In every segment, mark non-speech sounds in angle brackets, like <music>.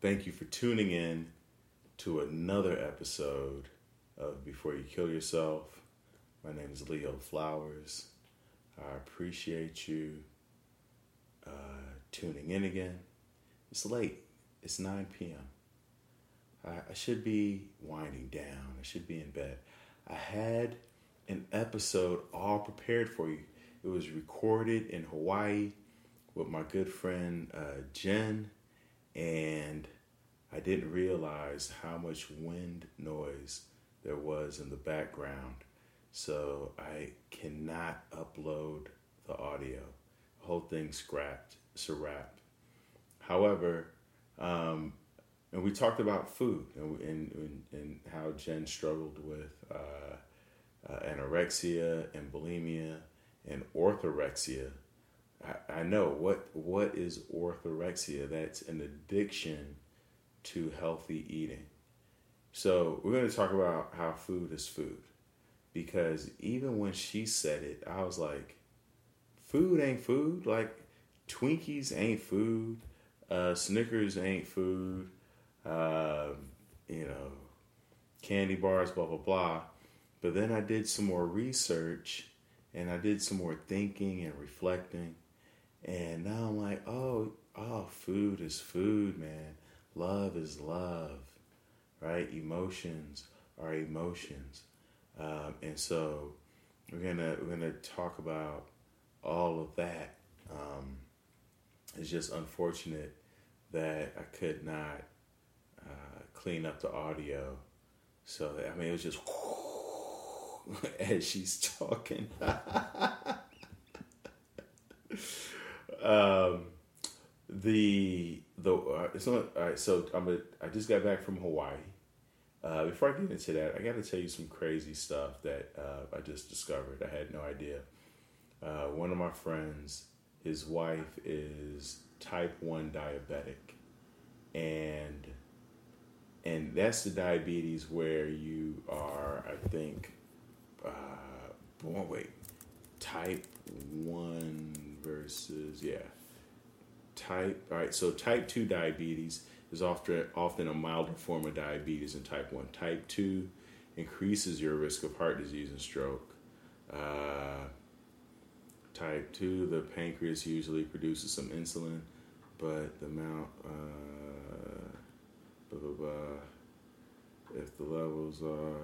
Thank you for tuning in to another episode of Before You Kill Yourself. My name is Leo Flowers. I appreciate you uh, tuning in again. It's late, it's 9 p.m. I, I should be winding down, I should be in bed. I had an episode all prepared for you. It was recorded in Hawaii with my good friend uh, Jen and I didn't realize how much wind noise there was in the background. So I cannot upload the audio. The whole thing scrapped. It's a wrap. However, um, and we talked about food and, and, and how Jen struggled with uh, uh, anorexia and bulimia and orthorexia I, I know what what is orthorexia. That's an addiction to healthy eating. So we're going to talk about how food is food, because even when she said it, I was like, "Food ain't food. Like Twinkies ain't food. Uh, Snickers ain't food. Uh, you know, candy bars, blah blah blah." But then I did some more research, and I did some more thinking and reflecting and now I'm like, oh, oh, food is food, man. Love is love, right? Emotions are emotions, um, and so we're gonna we're gonna talk about all of that. Um, it's just unfortunate that I could not uh, clean up the audio. So I mean, it was just <laughs> as she's talking. <laughs> Um, the the uh, it's not all right. So I'm a, I just got back from Hawaii. Uh, before I get into that, I got to tell you some crazy stuff that uh, I just discovered. I had no idea. Uh, one of my friends, his wife is type one diabetic, and and that's the diabetes where you are, I think, uh, born wait, type one versus yeah. Type all right. So type two diabetes is often often a milder form of diabetes than type one. Type two increases your risk of heart disease and stroke. Uh, type two, the pancreas usually produces some insulin, but the amount. Uh, blah, blah, blah, if the levels are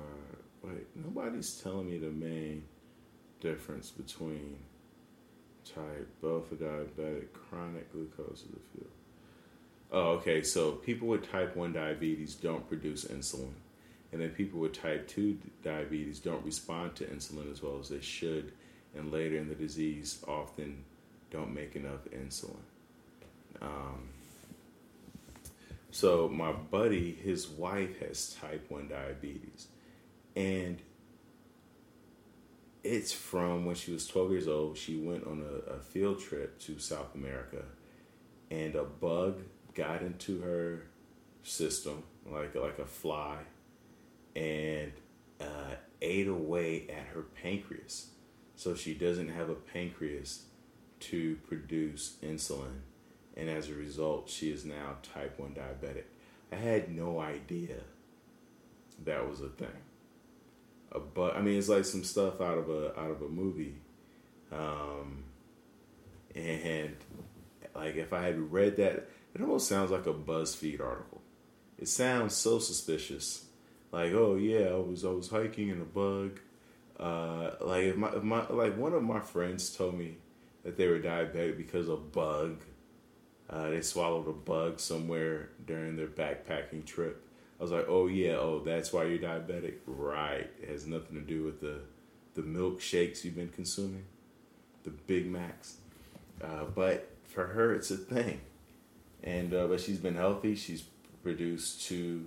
wait, nobody's telling me the main difference between type, both are diabetic, chronic glucose is a field. Oh, okay. So people with type 1 diabetes don't produce insulin. And then people with type 2 diabetes don't respond to insulin as well as they should. And later in the disease, often don't make enough insulin. Um, so my buddy, his wife has type 1 diabetes. And it's from when she was 12 years old. She went on a, a field trip to South America, and a bug got into her system, like like a fly, and uh, ate away at her pancreas. So she doesn't have a pancreas to produce insulin, and as a result, she is now type one diabetic. I had no idea that was a thing a but I mean it's like some stuff out of a out of a movie. Um, and like if I had read that, it almost sounds like a BuzzFeed article. It sounds so suspicious. Like, oh yeah, I was I was hiking in a bug. Uh, like if my, if my like one of my friends told me that they were diabetic because of a bug. Uh, they swallowed a bug somewhere during their backpacking trip, I was like, oh yeah, oh that's why you're diabetic, right? It has nothing to do with the the milkshakes you've been consuming, the Big Macs. Uh, but for her, it's a thing, and uh, but she's been healthy. She's produced two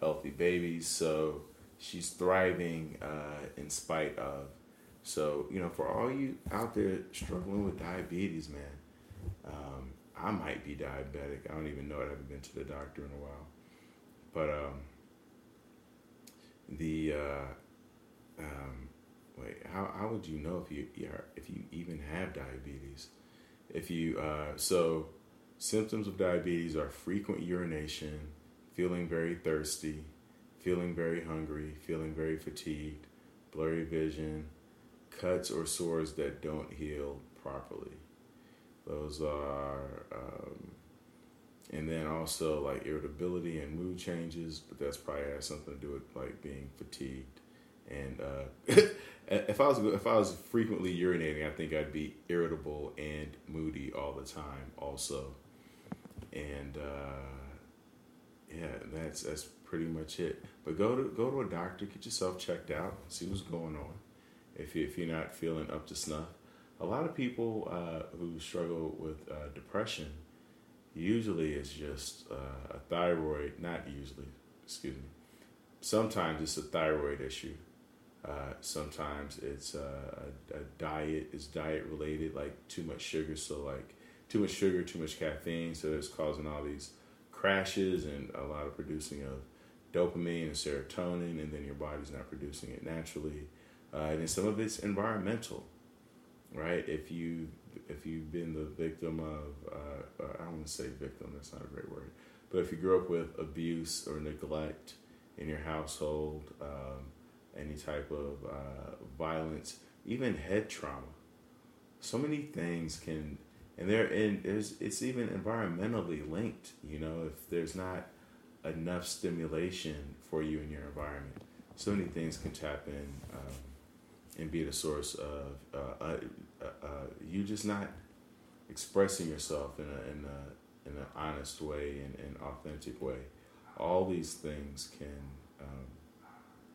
healthy babies, so she's thriving uh, in spite of. So you know, for all you out there struggling with diabetes, man, um, I might be diabetic. I don't even know it. I haven't been to the doctor in a while. But um, the uh, um, wait, how how would you know if you if you even have diabetes? If you uh, so symptoms of diabetes are frequent urination, feeling very thirsty, feeling very hungry, feeling very fatigued, blurry vision, cuts or sores that don't heal properly. Those are, um, and then also like irritability and mood changes, but that's probably has something to do with like being fatigued. And uh, <laughs> if I was if I was frequently urinating, I think I'd be irritable and moody all the time, also. And uh, yeah, that's that's pretty much it. But go to go to a doctor, get yourself checked out, see what's going on. If you, if you're not feeling up to snuff, a lot of people uh, who struggle with uh, depression, usually it's just uh, a thyroid. Not usually, excuse me. Sometimes it's a thyroid issue. Uh, sometimes it's uh, a, a, diet is diet related, like too much sugar. So like too much sugar, too much caffeine, so it's causing all these crashes and a lot of producing of dopamine and serotonin, and then your body's not producing it naturally. Uh, and then some of it's environmental, right? If you if you've been the victim of uh, I don't want to say victim, that's not a great word, but if you grew up with abuse or neglect in your household, um, any type of uh, violence, even head trauma, so many things can and they're in there's it's even environmentally linked you know if there's not enough stimulation for you in your environment so many things can tap in um, and be the source of uh, uh, uh, you just not expressing yourself in a, in a, in an honest way and an authentic way all these things can um,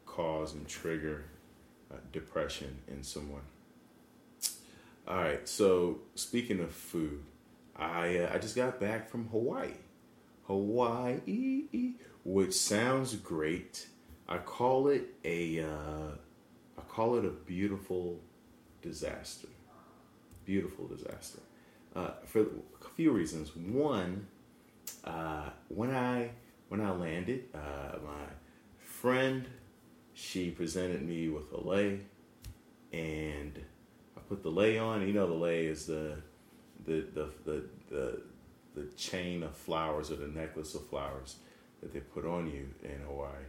cause and trigger uh, depression in someone all right. So speaking of food, I uh, I just got back from Hawaii. Hawaii, which sounds great. I call it a uh, I call it a beautiful disaster. Beautiful disaster. Uh, for a few reasons. One, uh, when I when I landed, uh, my friend she presented me with a lei, and I put the lei on. You know, the lei is the the the the the, the chain of flowers or the necklace of flowers that they put on you in Hawaii.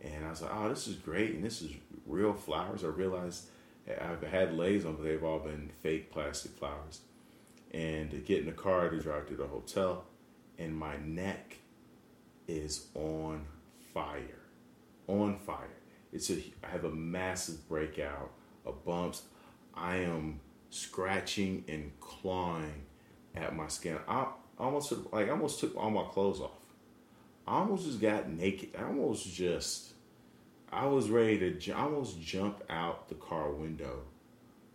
And I was like, oh, this is great, and this is real flowers. I realized I've had leis on, but they've all been fake plastic flowers. And to get in the car to drive to the hotel, and my neck is on fire, on fire. It's a I have a massive breakout of bumps. I am scratching and clawing at my skin. I almost like I almost took all my clothes off. I almost just got naked. I almost just I was ready to I almost jump out the car window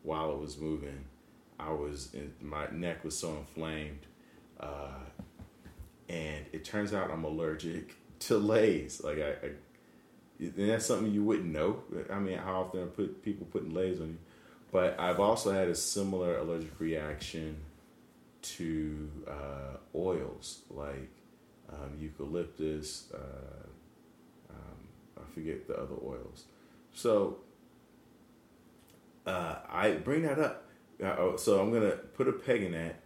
while it was moving. I was in, my neck was so inflamed, uh, and it turns out I'm allergic <laughs> to leis. Like I, I and that's something you wouldn't know. I mean, how often put people putting leis on you? But I've also had a similar allergic reaction to uh, oils like um, eucalyptus. Uh, forget the other oils. So uh, I bring that up. Uh, oh, so I'm gonna put a peg in that.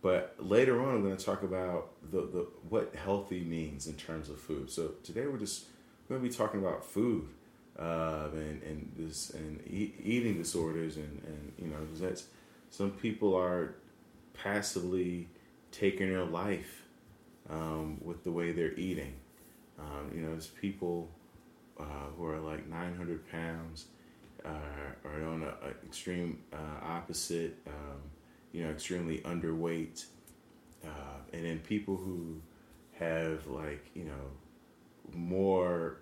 But later on, I'm to talk about the, the what healthy means in terms of food. So today we're just to be talking about food uh, and and this and e- eating disorders and and you know that's some people are passively taking their life um, with the way they're eating. Um, you know, there's people uh, who are like 900 pounds, uh, are on an extreme uh, opposite, um, you know, extremely underweight, uh, and then people who have like you know more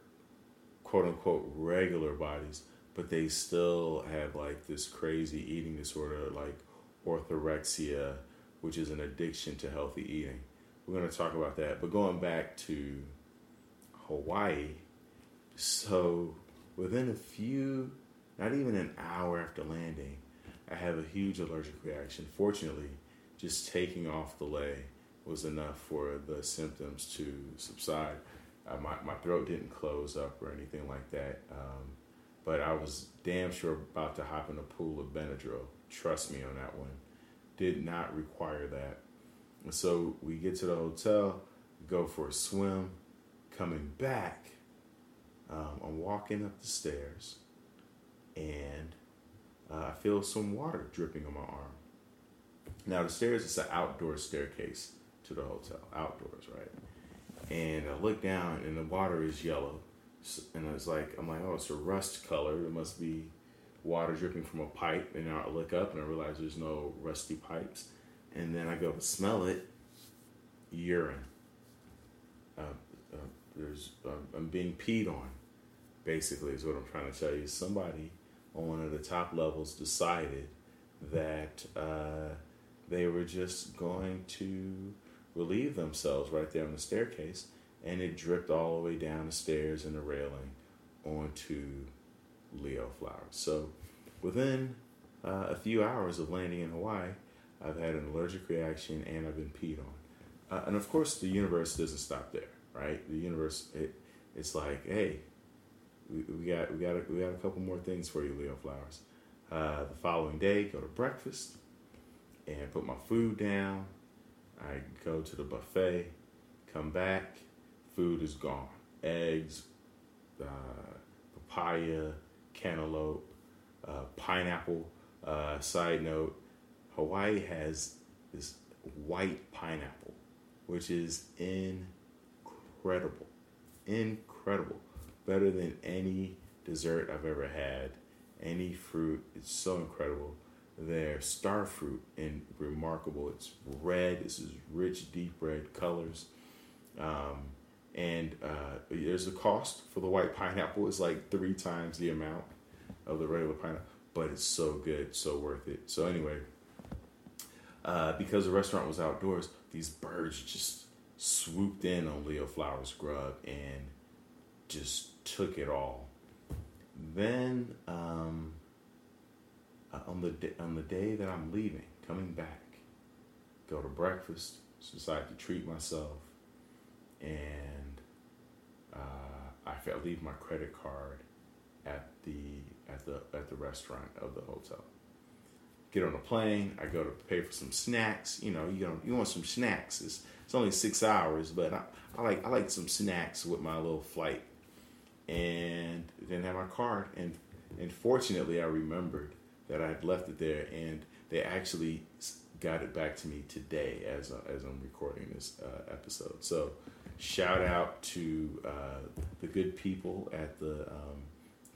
quote unquote regular bodies, but they still have like this crazy eating disorder like orthorexia, which is an addiction to healthy eating. We're going to talk about that. But going back to Hawaii, so within a few, not even an hour after landing, I have a huge allergic reaction. Fortunately, just taking off the lay was enough for the symptoms to subside. Uh, my, my throat didn't close up or anything like that. Um, but I was damn sure about to hop in a pool of Benadryl. Trust me on that one. Did not require that. And so we get to the hotel, go for a swim. Coming back, um, I'm walking up the stairs, and uh, I feel some water dripping on my arm. Now the stairs is an outdoor staircase to the hotel, outdoors, right? And I look down, and the water is yellow, and I was like, I'm like, oh, it's a rust color. It must be water dripping from a pipe. And I look up, and I realize there's no rusty pipes. And then I go smell it, urine. Uh, uh, there's uh, I'm being peed on, basically is what I'm trying to tell you. Somebody on one of the top levels decided that uh, they were just going to relieve themselves right there on the staircase, and it dripped all the way down the stairs and the railing onto Leo Flowers. So within uh, a few hours of landing in Hawaii, I've had an allergic reaction and I've been peed on. Uh, and of course, the universe doesn't stop there, right? The universe, it, it's like, hey, we, got we got a, we got a couple more things for you, Leo Flowers. Uh, the following day, go to breakfast and put my food down. I go to the buffet, come back, food is gone. Eggs, uh, papaya, cantaloupe, uh, pineapple. Uh, side note: Hawaii has this white pineapple, which is incredible, incredible better than any dessert I've ever had. Any fruit, it's so incredible. They're star fruit and remarkable. It's red. This is rich, deep red colors. Um, and uh, there's a cost for the white pineapple. It's like three times the amount of the regular pineapple, but it's so good, so worth it. So anyway, uh, because the restaurant was outdoors, these birds just swooped in on Leo Flowers Grub and just took it all. Then um, uh, on the di- on the day that I'm leaving, coming back, go to breakfast, decide to treat myself, and uh, I leave my credit card at the at the at the restaurant of the hotel. Get on a plane. I go to pay for some snacks. You know, you you want some snacks. It's, it's only six hours, but I, I like I like some snacks with my little flight and didn't have my card. And and fortunately, I remembered that I had left it there, and they actually got it back to me today as uh, as I'm recording this uh, episode. So, shout out to uh, the good people at the um,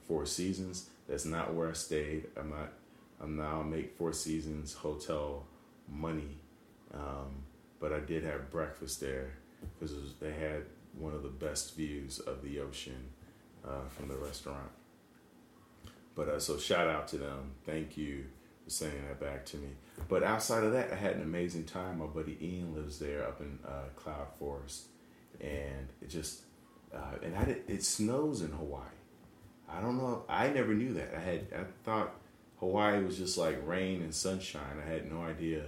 Four Seasons. That's not where I stayed. I'm not. I'm now make Four Seasons hotel money, um, but I did have breakfast there because they had one of the best views of the ocean uh, from the restaurant. But uh, so shout out to them. Thank you for saying that back to me. But outside of that, I had an amazing time. My buddy Ian lives there up in uh, Cloud Forest, and it just uh, and I did, it snows in Hawaii. I don't know. I never knew that. I had I thought Hawaii was just like rain and sunshine. I had no idea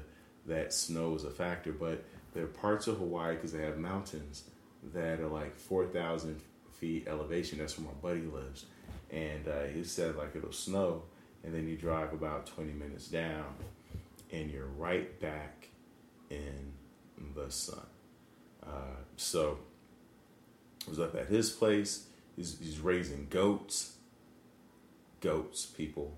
that snow was a factor. But there are parts of Hawaii because they have mountains that are like four thousand feet elevation. That's where my buddy lives, and uh, he said like it'll snow, and then you drive about twenty minutes down, and you're right back in the sun. Uh, so I was up at his place. He's, he's raising goats. Goats, people.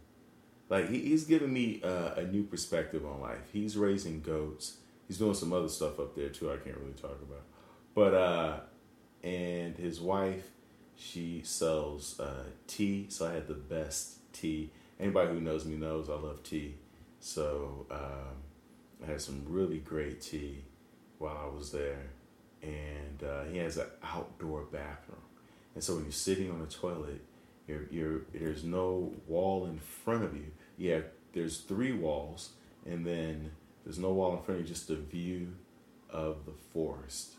Like he, he's giving me uh, a new perspective on life. He's raising goats. He's doing some other stuff up there too. I can't really talk about. But uh, and his wife, she sells uh, tea. So I had the best tea. Anybody who knows me knows I love tea. So um, I had some really great tea while I was there. And uh, he has an outdoor bathroom. And so when you're sitting on the toilet, you're, you're, there's no wall in front of you. Yeah, there's three walls, and then there's no wall in front of you, just a view of the forest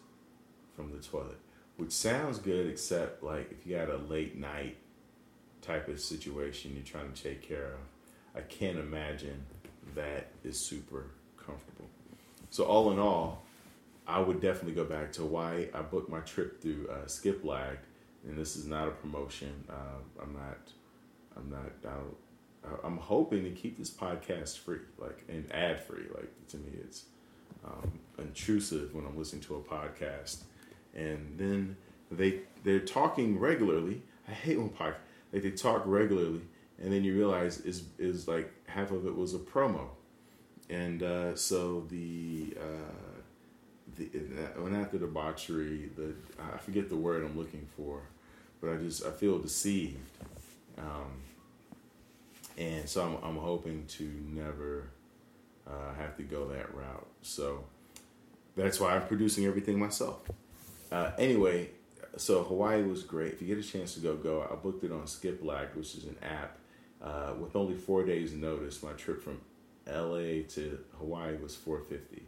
from the toilet which sounds good, except like if you got a late night type of situation you're trying to take care of. I can't imagine that is super comfortable. So all in all, I would definitely go back to why I booked my trip through uh, Lag. and this is not a promotion. Uh, I'm not. I'm not. I am hoping to keep this podcast free, like and ad free. Like to me, it's um, intrusive when I'm listening to a podcast. And then they they're talking regularly. I hate when podcast like they talk regularly, and then you realize is is like half of it was a promo, and uh, so the. Uh, the, when after debauchery, the I forget the word I'm looking for, but I just I feel deceived, um, and so I'm I'm hoping to never uh, have to go that route. So that's why I'm producing everything myself. Uh, anyway, so Hawaii was great. If you get a chance to go, go. I booked it on Skiplagged, which is an app. Uh, with only four days' notice, my trip from LA to Hawaii was 450.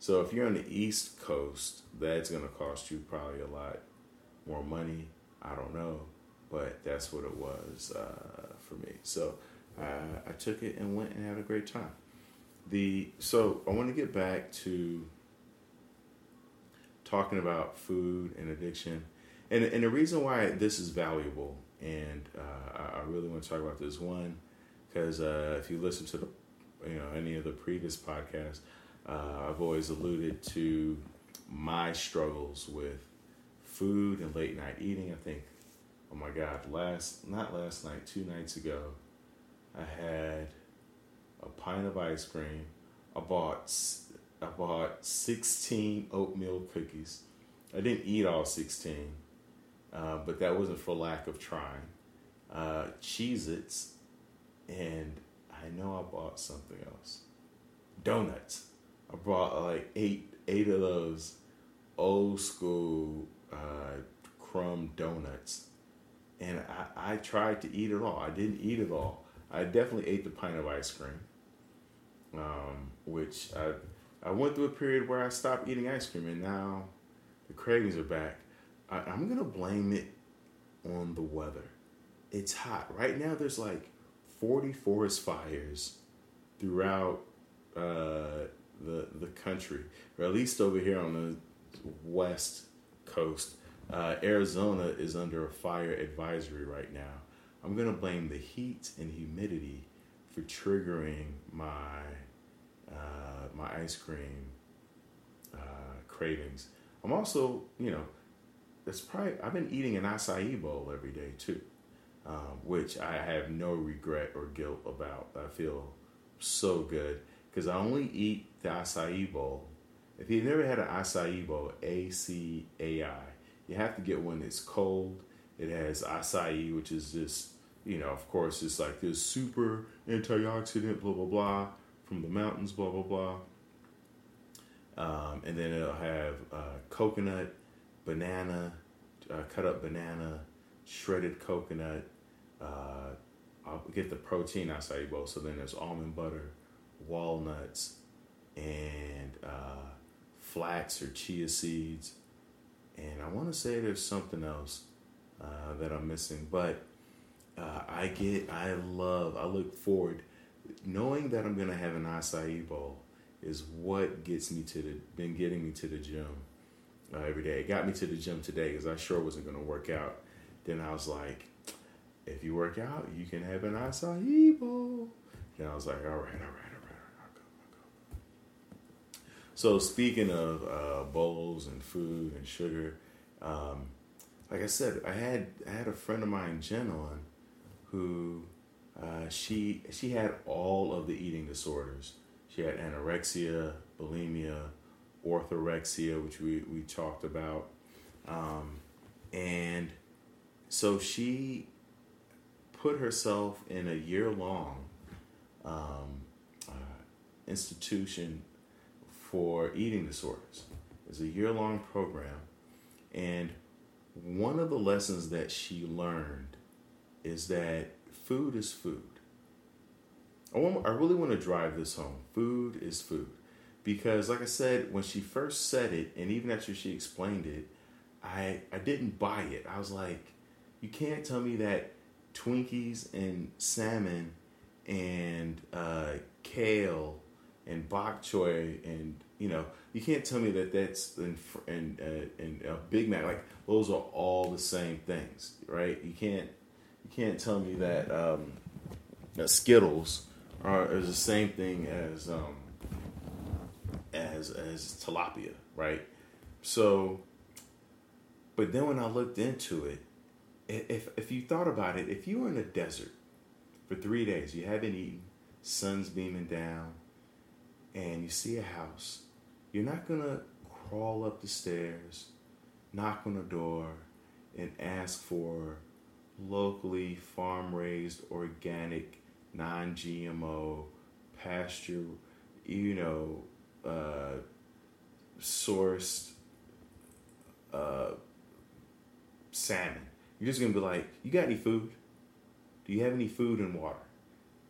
So if you're on the East Coast, that's going to cost you probably a lot more money. I don't know, but that's what it was uh, for me. So uh, I took it and went and had a great time. The so I want to get back to talking about food and addiction, and and the reason why this is valuable, and uh, I really want to talk about this one, because uh, if you listen to the you know any of the previous podcasts, uh, I've always alluded to my struggles with food and late night eating. I think, oh my God, last not last night, two nights ago, I had a pint of ice cream. I bought I bought sixteen oatmeal cookies. I didn't eat all sixteen, uh, but that wasn't for lack of trying. Uh, Cheez-Its, and I know I bought something else. Donuts. I bought like eight eight of those old school uh, crumb donuts, and I, I tried to eat it all. I didn't eat it all. I definitely ate the pint of ice cream, um, which I I went through a period where I stopped eating ice cream, and now the cravings are back. I, I'm gonna blame it on the weather. It's hot right now. There's like 40 forest fires throughout uh, the the country, or at least over here on the west coast. Uh, Arizona is under a fire advisory right now. I'm gonna blame the heat and humidity for triggering my uh, my ice cream uh, cravings. I'm also, you know, that's probably I've been eating an acai bowl every day too, um, which I have no regret or guilt about. I feel so good because I only eat the acai bowl. If you've never had an acai bowl, A C A I, you have to get one that's cold. It has acai, which is just, you know, of course, it's like this super antioxidant, blah, blah, blah, from the mountains, blah, blah, blah. Um, and then it'll have uh, coconut, banana, uh, cut up banana, shredded coconut. Uh, I'll get the protein acai bowl. So then there's almond butter, walnuts, and uh, flax or chia seeds. And I want to say there's something else uh, that I'm missing, but uh, I get, I love, I look forward. Knowing that I'm gonna have an acai bowl is what gets me to the, been getting me to the gym uh, every day. It got me to the gym today because I sure wasn't gonna work out. Then I was like, if you work out, you can have an acai bowl. And I was like, "All right, all right, all right, right, go, go." So speaking of uh, bowls and food and sugar, um, like I said, I had I had a friend of mine, Jen, on, who uh, she she had all of the eating disorders. She had anorexia, bulimia, orthorexia, which we we talked about, um, and so she put herself in a year long um, uh, institution for eating disorders. It's a year long program. And one of the lessons that she learned is that food is food. I, want, I really want to drive this home. Food is food. Because, like I said, when she first said it, and even after she explained it, I, I didn't buy it. I was like, you can't tell me that Twinkies and salmon and uh, kale and bok choy and you know you can't tell me that that's in and uh, a Big Mac like those are all the same things, right? You can't you can't tell me that, um, Skittles are is the same thing as um, as as as tilapia, right? So, but then when I looked into it, if if you thought about it, if you were in a desert for three days, you haven't eaten, sun's beaming down, and you see a house, you're not gonna crawl up the stairs, knock on the door, and ask for locally farm raised, organic, non GMO, pasture, you know, uh, sourced uh, salmon. You're just gonna be like, you got any food? Do you have any food and water?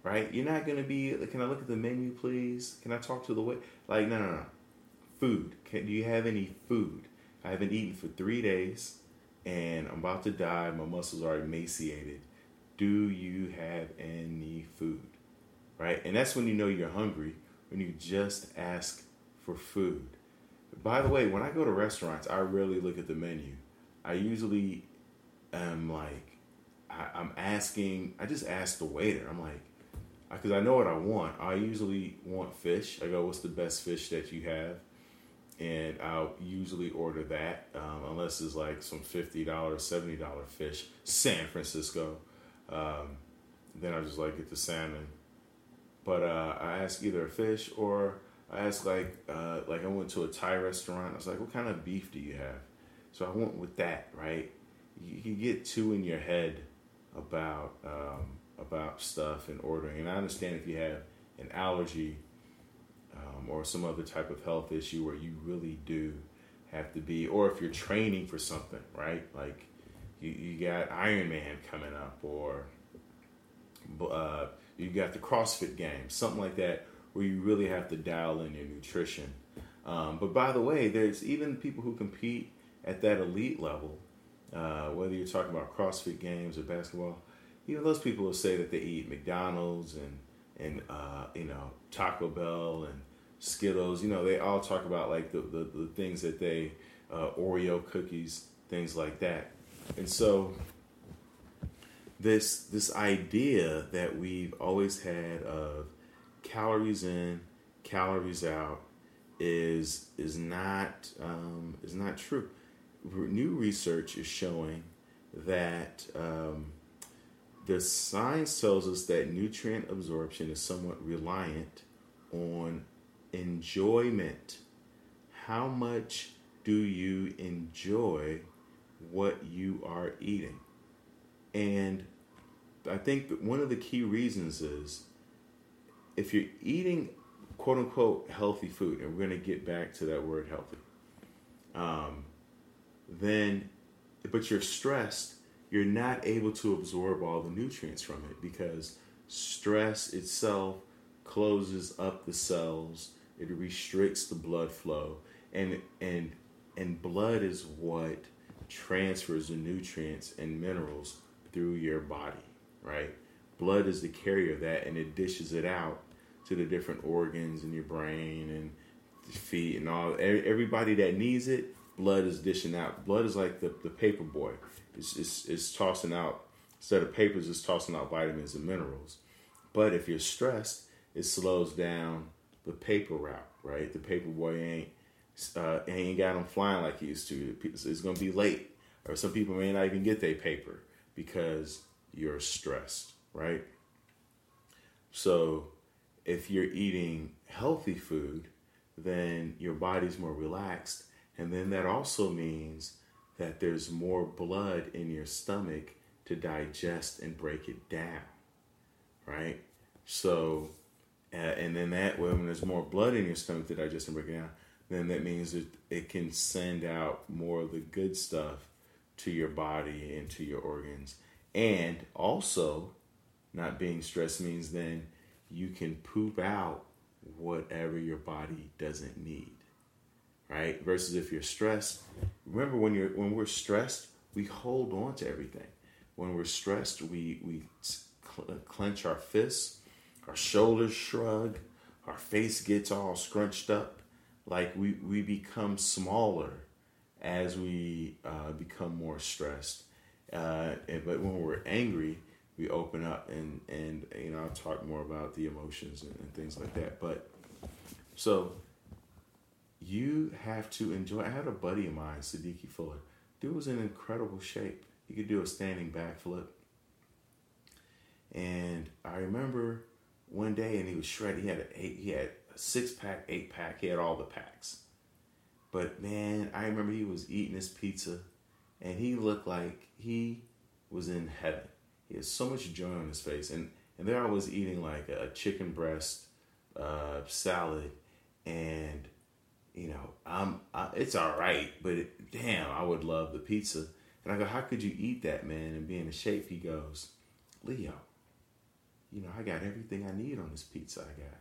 Right? You're not gonna be. Can I look at the menu, please? Can I talk to the wait? Like, no, no, no. Food. Can, do you have any food? I haven't eaten for three days, and I'm about to die. My muscles are emaciated. Do you have any food? Right? And that's when you know you're hungry when you just ask for food. By the way, when I go to restaurants, I rarely look at the menu. I usually am like, I, am asking, I just ask the waiter. I'm like, because I know what I want. I usually want fish. I go, what's the best fish that you have? And I'll usually order that, um, unless it's like some $50, $70 fish, San Francisco. Um, then I just like get the salmon. But uh, I ask either a fish or I ask like uh, like I went to a Thai restaurant. I was like, "What kind of beef do you have?" So I went with that. Right? You, you get two in your head about um, about stuff and ordering. And I understand if you have an allergy um, or some other type of health issue where you really do have to be, or if you're training for something, right? Like you, you got Ironman coming up, or uh, you got the CrossFit Games, something like that where you really have to dial in your nutrition. Um, but by the way, there's even people who compete at that elite level, uh, whether you're talking about CrossFit games or basketball, even those people will say that they eat McDonald's and and uh, you know Taco Bell and Skittles. You know, they all talk about like the the, the things that they uh, Oreo cookies, things like that. And so this this idea that we've always had of calories in, calories out is is not um, is not true. New research is showing that um, the science tells us that nutrient absorption is somewhat reliant on enjoyment. How much do you enjoy what you are eating? And I think that one of the key reasons is if you're eating quote unquote healthy food, and we're going to get back to that word healthy, um, then, but you're stressed, you're not able to absorb all the nutrients from it because stress itself closes up the cells, it restricts the blood flow, and and and blood is what transfers the nutrients and minerals through your body, right? Blood is the carrier of that and it dishes it out to the different organs in your brain and feet and all. Everybody that needs it, blood is dishing out. Blood is like the, the paper boy. It's, it's, it's tossing out, instead of papers, it's tossing out vitamins and minerals. But if you're stressed, it slows down the paper route, right? The paper boy ain't uh, ain't got them flying like he used to. It's to be late, or some people may not even get their paper because you're stressed, right? So if you're eating healthy food, then your body's more relaxed. And then that also means that there's more blood in your stomach to digest and break it down, right? So, uh, and then that when there's more blood in your stomach to digest and break it down, then that means that it can send out more of the good stuff to your body and to your organs. And also, not being stressed means then you can poop out whatever your body doesn't need right versus if you're stressed remember when you're when we're stressed we hold on to everything when we're stressed we we clench our fists our shoulders shrug our face gets all scrunched up like we we become smaller as we uh, become more stressed uh, but when we're angry we open up and and you know I'll talk more about the emotions and, and things like that. But so you have to enjoy. I had a buddy of mine, Siddiqui Fuller. Dude was in incredible shape. He could do a standing backflip. And I remember one day, and he was shredded. He had a he had a six pack, eight pack. He had all the packs. But man, I remember he was eating his pizza, and he looked like he was in heaven. He had so much joy on his face, and and there I was eating like a chicken breast uh, salad, and you know, I'm I, it's all right, but it, damn, I would love the pizza. And I go, how could you eat that, man, and be in shape? He goes, Leo, you know, I got everything I need on this pizza. I got,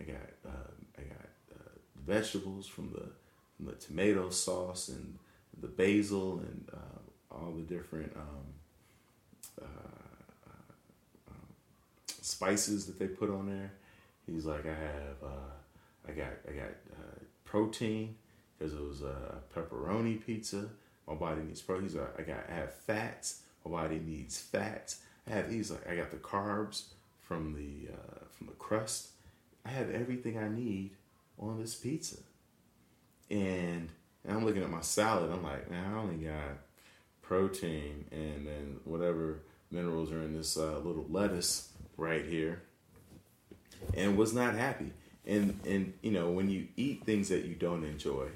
I got, uh, I got uh, vegetables from the from the tomato sauce and the basil and uh, all the different um, uh, uh, um, spices that they put on there. He's like, I have, uh, I got, I got protein because it was a pepperoni pizza. My body needs protein. He's like, I got, I have fats. My body needs fats. I have. I got the carbs from the uh, from the crust. I have everything I need on this pizza. And, and I'm looking at my salad. I'm like, man, I only got protein and then whatever minerals are in this uh, little lettuce right here. And was not happy. And and you know when you eat things that you don't enjoy,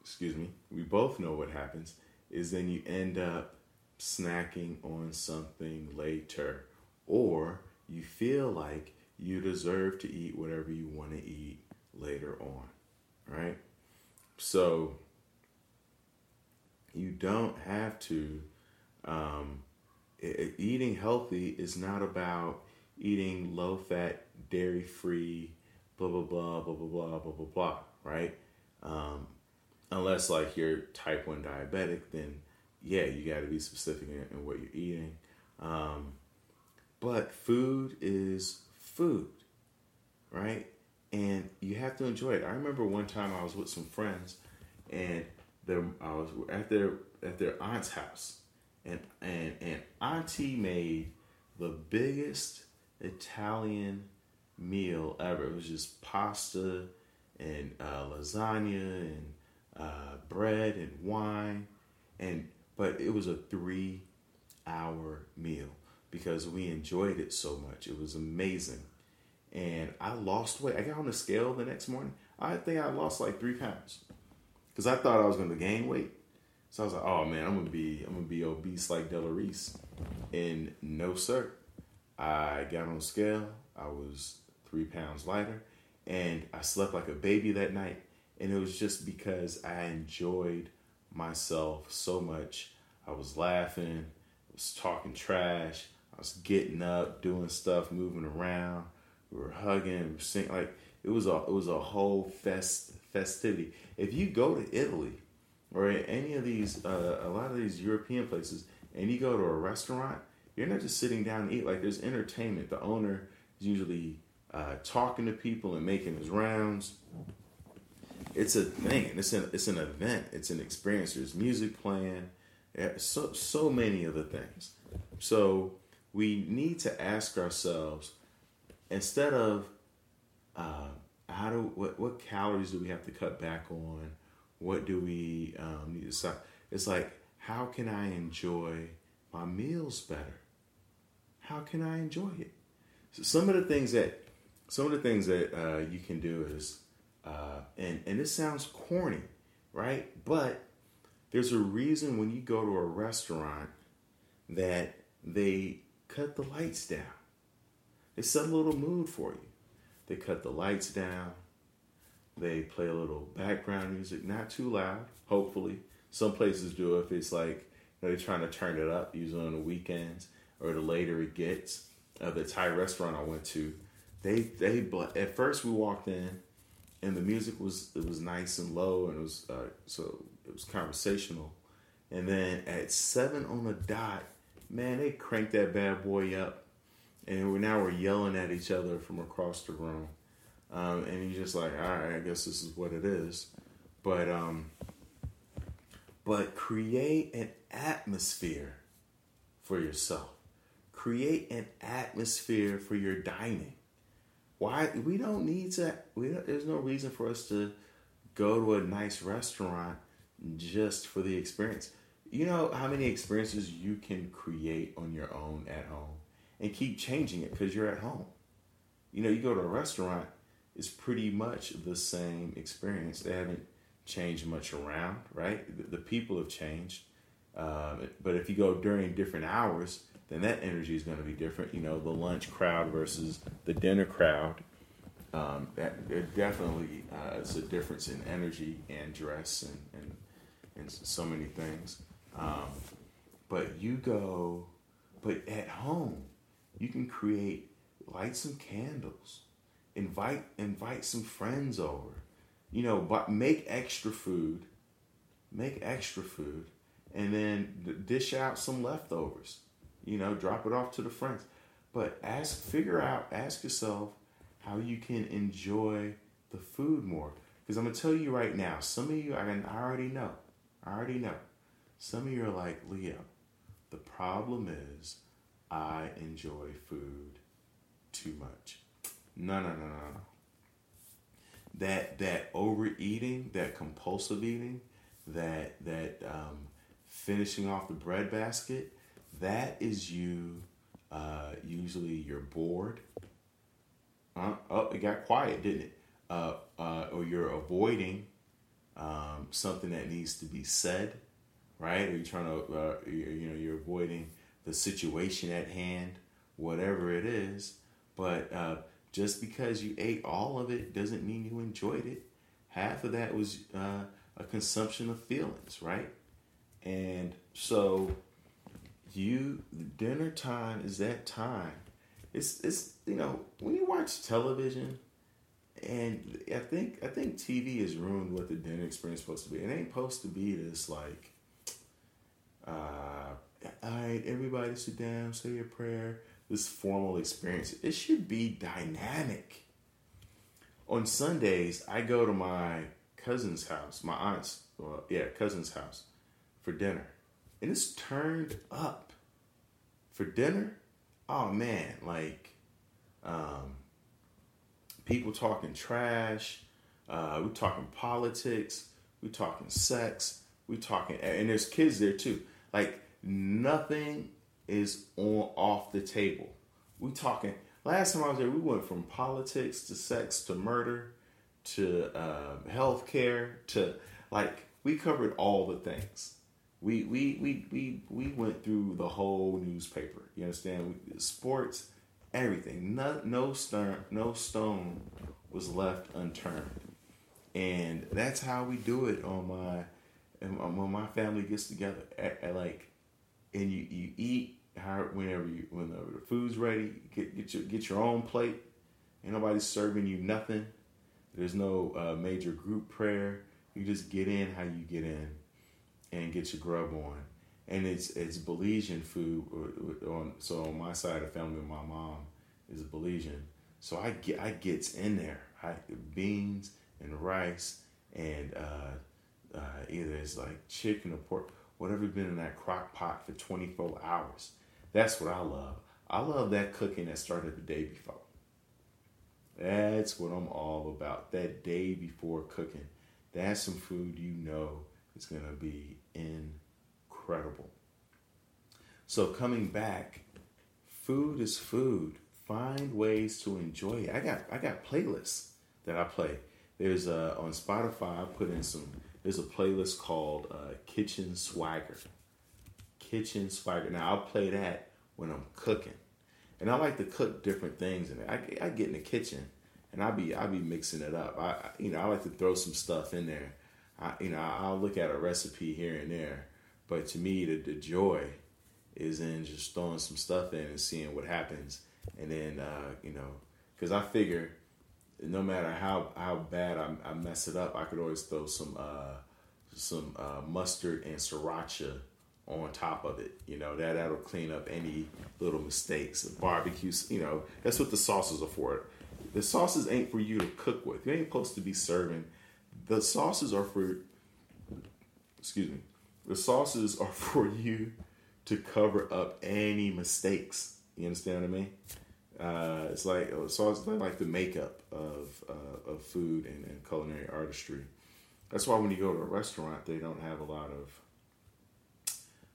excuse me, we both know what happens is then you end up snacking on something later, or you feel like you deserve to eat whatever you want to eat later on, right? So you don't have to. Um, eating healthy is not about eating low fat, dairy free, blah blah blah blah blah blah blah blah blah. Right? Um, unless like you're type one diabetic, then yeah, you got to be specific in, in, what you're eating. Um, but food is food, right? And you have to enjoy it. I remember one time I was with some friends, and their, I was at their at their aunt's house, and and and auntie made the biggest Italian meal ever. It was just pasta and uh, lasagna and uh, bread and wine, and but it was a three hour meal because we enjoyed it so much. It was amazing, and I lost weight. I got on the scale the next morning. I think I lost like three pounds because I thought I was going to gain weight. So I was like, "Oh man, I'm gonna be I'm gonna be obese like Della Reese," and no sir. I got on scale. I was three pounds lighter, and I slept like a baby that night. And it was just because I enjoyed myself so much. I was laughing, I was talking trash, I was getting up, doing stuff, moving around. We were hugging, we were singing. Like it was a it was a whole fest festivity. If you go to Italy or any of these uh, a lot of these European places, and you go to a restaurant you're not just sitting down and eat. Like there's entertainment. The owner is usually uh, talking to people and making his rounds. It's a thing. It's an it's an event. It's an experience. There's music playing. So so many other things. So we need to ask ourselves instead of uh, how do what what calories do we have to cut back on? What do we um, need to stop? It's like how can I enjoy my meals better? how can I enjoy it? So some of the things that some of the things that uh, you can do is, uh, and and this sounds corny, right? But there's a reason when you go to a restaurant that they cut the lights down. They set a little mood for you. They cut the lights down. They play a little background music, not too loud. Hopefully, some places do if it's like you know, they're trying to turn it up, usually on the weekends or the later it gets. Uh, the Thai restaurant I went to, they they at first we walked in, and the music was it was nice and low and it was uh, so it was conversational, and then at seven on the dot, man, they cranked that bad boy up, and we now we're yelling at each other from across the room, um, and you're just like, all right, I guess this is what it is, but um, but create an atmosphere for yourself. Create an atmosphere for your dining. Why we don't need to. We don't, there's no reason for us to go to a nice restaurant just for the experience. You know how many experiences you can create on your own at home and keep changing it because you're at home. You know, you go to a restaurant, it's pretty much the same experience. They haven't changed much around, right? The, the people have changed. Um, but if you go during different hours, then that energy is going to be different. You know, the lunch crowd versus the dinner crowd. Um, that there definitely uh, is a difference in energy and dress and, and, and so many things. Um, but you go, but at home, you can create, light some candles, invite invite some friends over, you know, but make extra food, make extra food, and then dish out some leftovers. You know, drop it off to the friends. But ask, figure out, ask yourself how you can enjoy the food more. Because I'm gonna tell you right now, some of you, I, already know, I already know. Some of you are like Leo. The problem is, I enjoy food too much. No, no, no, no, no. That that overeating, that compulsive eating, that that um, finishing off the bread basket, that is you. Uh, usually you're bored. Uh, oh, it got quiet, didn't it? Uh, uh, or you're avoiding um, something that needs to be said, right? Or you're trying to, uh, you, know, you're avoiding the situation at hand, whatever it is. But uh, just because you ate all of it doesn't mean you enjoyed it. Half of that was uh, a consumption of feelings, right? And so you dinner time is that time. It's it's you know when you watch television, and I think I think TV has ruined what the dinner experience is supposed to be. It ain't supposed to be this like, uh, all right, everybody sit down, say your prayer. This formal experience. It should be dynamic. On Sundays, I go to my cousin's house, my aunt's, well, yeah, cousin's house for dinner and it's turned up for dinner. Oh man, like um, people talking trash. Uh, we're talking politics. We're talking sex. We're talking, and there's kids there too. Like nothing is on off the table. We talking. Last time I was there, we went from politics to sex to murder to uh, healthcare to like we covered all the things we we we we we went through the whole newspaper. You understand? Sports, everything. No no stone no stone was left unturned, and that's how we do it on my when my family gets together. Like, and you you eat whenever you whenever the food's ready, get get your get your own plate. Ain't nobody serving you nothing. There's no uh, major group prayer. You just get in how you get in and get your grub on. And it's it's Belizean food on so on my side of family, my mom is Belizean. So I get I gets in there. I beans and rice and uh, uh, either it's like chicken or pork, whatever been in that crock pot for 24 hours. That's what I love. I love that cooking that started the day before. That's what I'm all about. That day before cooking. That's some food you know going to be incredible. So, coming back, food is food. Find ways to enjoy it. I got I got playlists that I play. There's a on Spotify. I put in some. There's a playlist called uh, Kitchen Swagger. Kitchen Swagger. Now I'll play that when I'm cooking, and I like to cook different things. And I, I get in the kitchen, and I be I be mixing it up. I you know I like to throw some stuff in there I, you know, I'll look at a recipe here and there, but to me, the, the joy is in just throwing some stuff in and seeing what happens. And then, uh, you know, because I figure no matter how, how bad I, I, mess it up, I could always throw some uh, some uh, mustard and sriracha on top of it. You know, that, that'll clean up any little mistakes. Barbecue, you know, that's what the sauces are for. The sauces ain't for you to cook with. You ain't supposed to be serving the sauces are for excuse me the sauces are <laughs> for you to cover up any mistakes. You understand what i mean? Uh, it's like uh, sauce like the makeup of uh, of food and, and, culinary artistry. That's why when you go to a restaurant, they don't have a lot of,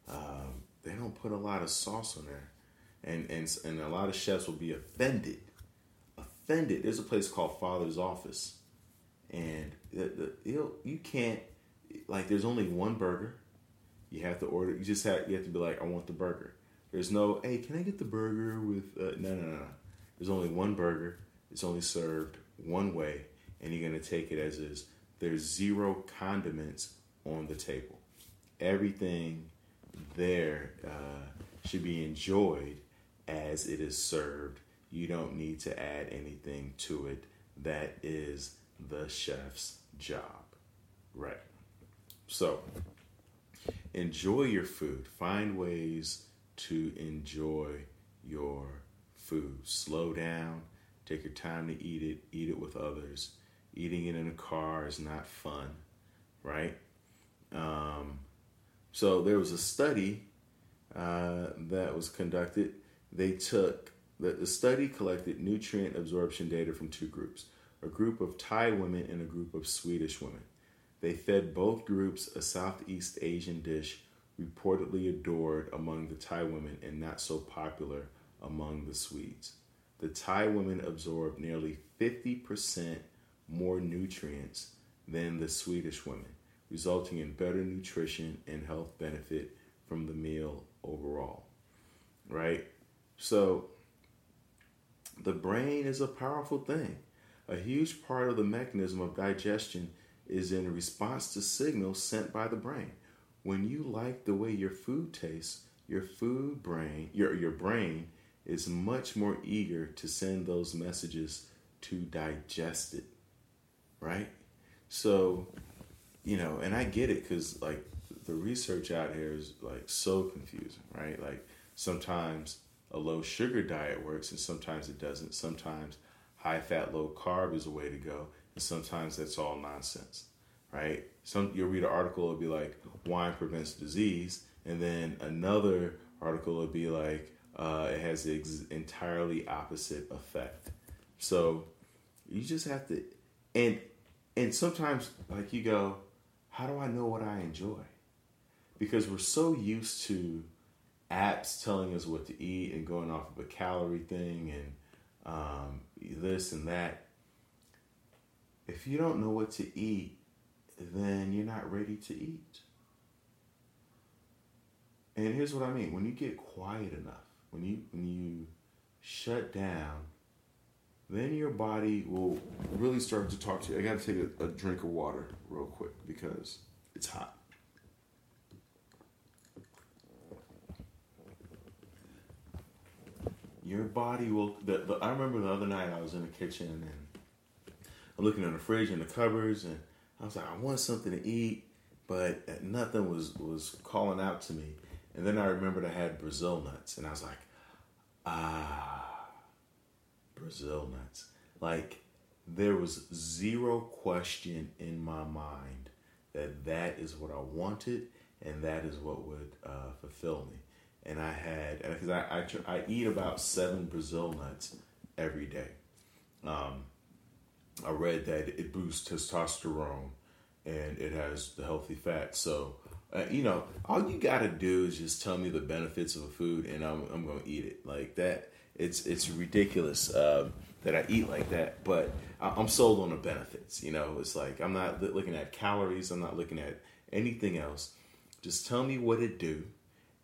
um, they don't put a lot of sauce on there, and and and a lot of chefs will be offended, offended. There's a place called Father's Office, and the, the, you you can't like. There's only one burger. You have to order. You just have you have to be like, I want the burger. There's no, hey, can I get the burger with? Uh, no, no, no, no. There's only one burger. It's only served one way, and you're gonna take it as is. There's zero condiments on the table. Everything there uh, should be enjoyed as it is served. You don't need to add anything to it. That is the chef's job. Right. So, enjoy your food. Find ways to enjoy your food. Slow down. Take your time to eat it. Eat it with others. Eating it in a car is not fun, right? Um, so there was a study uh, that was conducted. They took the, the study collected nutrient absorption data from two groups a group of Thai women and a group of Swedish women. They fed both groups a Southeast Asian dish reportedly adored among the Thai women and not so popular among the Swedes. The Thai women absorbed nearly 50% more nutrients than the Swedish women, resulting in better nutrition and health benefit from the meal overall. Right? So, the brain is a powerful thing. A huge part of the mechanism of digestion is in response to signals sent by the brain. When you like the way your food tastes, your food brain, your, your brain is much more eager to send those messages to digest it. Right? So, you know, and I get it because like the research out here is like so confusing, right? Like sometimes a low sugar diet works and sometimes it doesn't. Sometimes high fat, low carb is a way to go, and sometimes that's all nonsense, right? Some you'll read an article it'll be like wine prevents disease, and then another article will be like uh, it has the ex- entirely opposite effect. So you just have to, and and sometimes like you go, how do I know what I enjoy? Because we're so used to apps telling us what to eat and going off of a calorie thing and um, this and that. If you don't know what to eat, then you're not ready to eat. And here's what I mean: when you get quiet enough, when you when you shut down, then your body will really start to talk to you. I got to take a, a drink of water real quick because it's hot. Your body will. The, the, I remember the other night I was in the kitchen and I'm looking in the fridge and the cupboards, and I was like, I want something to eat, but nothing was was calling out to me. And then I remembered I had Brazil nuts, and I was like, ah, Brazil nuts. Like there was zero question in my mind that that is what I wanted, and that is what would uh, fulfill me and I had because I, I, I eat about seven Brazil nuts every day. Um, I read that it boosts testosterone and it has the healthy fat. So uh, you know, all you gotta do is just tell me the benefits of a food, and I'm I'm gonna eat it like that. It's it's ridiculous uh, that I eat like that, but I'm sold on the benefits. You know, it's like I'm not looking at calories. I'm not looking at anything else. Just tell me what it do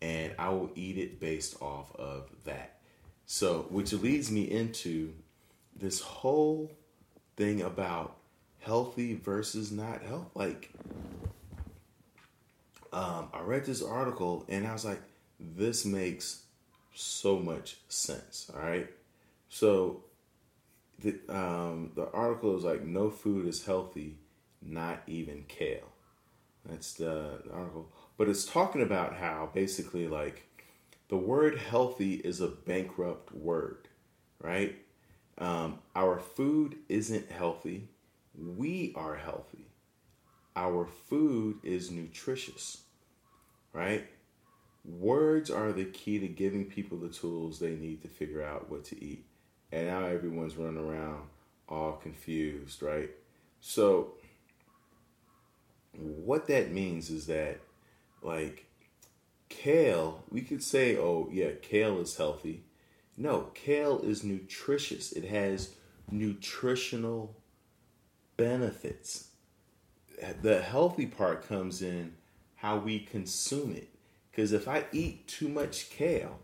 and I will eat it based off of that. So, which leads me into this whole thing about healthy versus not health. Like, um, I read this article and I was like, this makes so much sense. All right. So, the, um, the article is like, no food is healthy, not even kale. That's the, the article but it's talking about how basically like the word healthy is a bankrupt word, right? Um, our food isn't healthy. We are healthy. Our food is nutritious, right? Words are the key to giving people the tools they need to figure out what to eat. And now everyone's running around all confused, right? So what that means is that, like, kale, we could say, oh, yeah, kale is healthy. No, kale is nutritious. It has nutritional benefits. The healthy part comes in how we consume it. Because if I eat too much kale,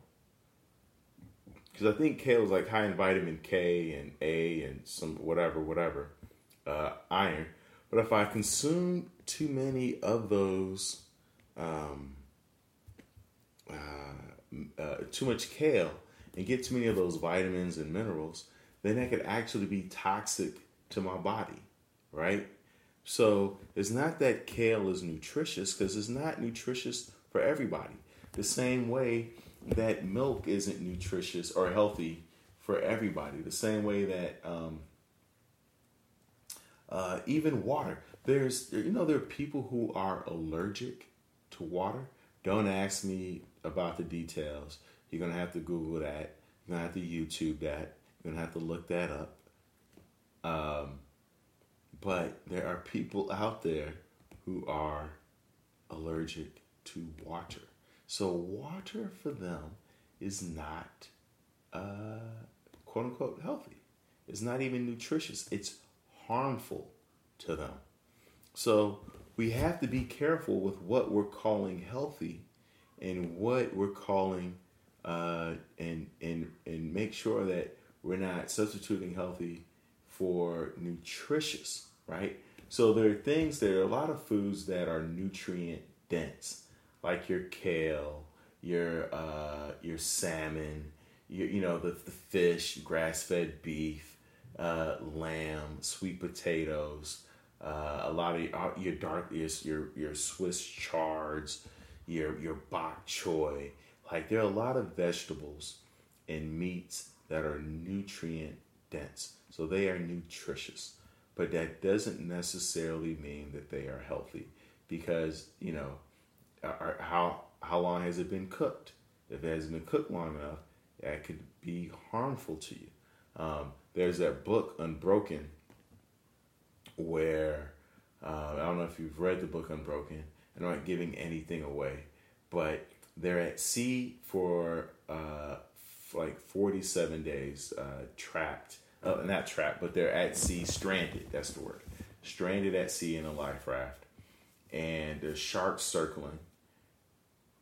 because I think kale is like high in vitamin K and A and some whatever, whatever, uh, iron. But if I consume too many of those, um, uh, uh, too much kale and get too many of those vitamins and minerals, then that could actually be toxic to my body, right? So it's not that kale is nutritious because it's not nutritious for everybody. The same way that milk isn't nutritious or healthy for everybody. The same way that um, uh, even water. There's, you know, there are people who are allergic to water. Don't ask me about the details. You're gonna have to Google that. You're gonna have to YouTube that. You're gonna have to look that up. Um, but there are people out there who are allergic to water. So water for them is not uh, quote unquote healthy. It's not even nutritious. It's harmful to them. So we have to be careful with what we're calling healthy and what we're calling uh, and and and make sure that we're not substituting healthy for nutritious, right? So there are things, there are a lot of foods that are nutrient dense, like your kale, your uh, your salmon, your, you know the, the fish, grass fed beef, uh, lamb, sweet potatoes, uh, a lot of your, uh, your dark your your Swiss chards, your your bok choy. Like there are a lot of vegetables and meats that are nutrient dense, so they are nutritious. But that doesn't necessarily mean that they are healthy, because you know, are, how how long has it been cooked? If it hasn't been cooked long enough, that could be harmful to you. Um, there's that book Unbroken, where uh, I don't know if you've read the book Unbroken. And I'm not giving anything away, but they're at sea for, uh, like 47 days, uh, trapped. Uh, not trapped, but they're at sea, stranded. That's the word. Stranded at sea in a life raft, and there's sharks circling,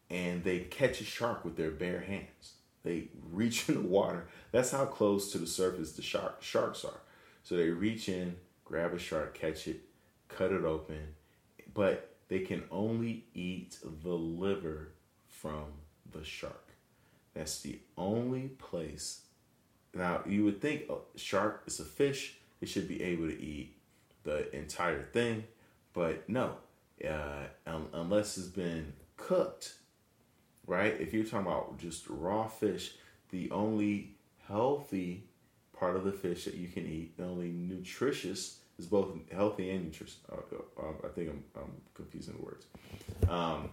and they catch a shark with their bare hands. They reach in the water. That's how close to the surface the shark sharks are. So they reach in, grab a shark, catch it, cut it open, but they can only eat the liver from the shark. That's the only place. Now, you would think a shark is a fish, it should be able to eat the entire thing, but no, uh, um, unless it's been cooked, right? If you're talking about just raw fish, the only healthy part of the fish that you can eat, the only nutritious is both healthy and nutritious. Uh, uh, I think I'm, I'm confusing the words. Um,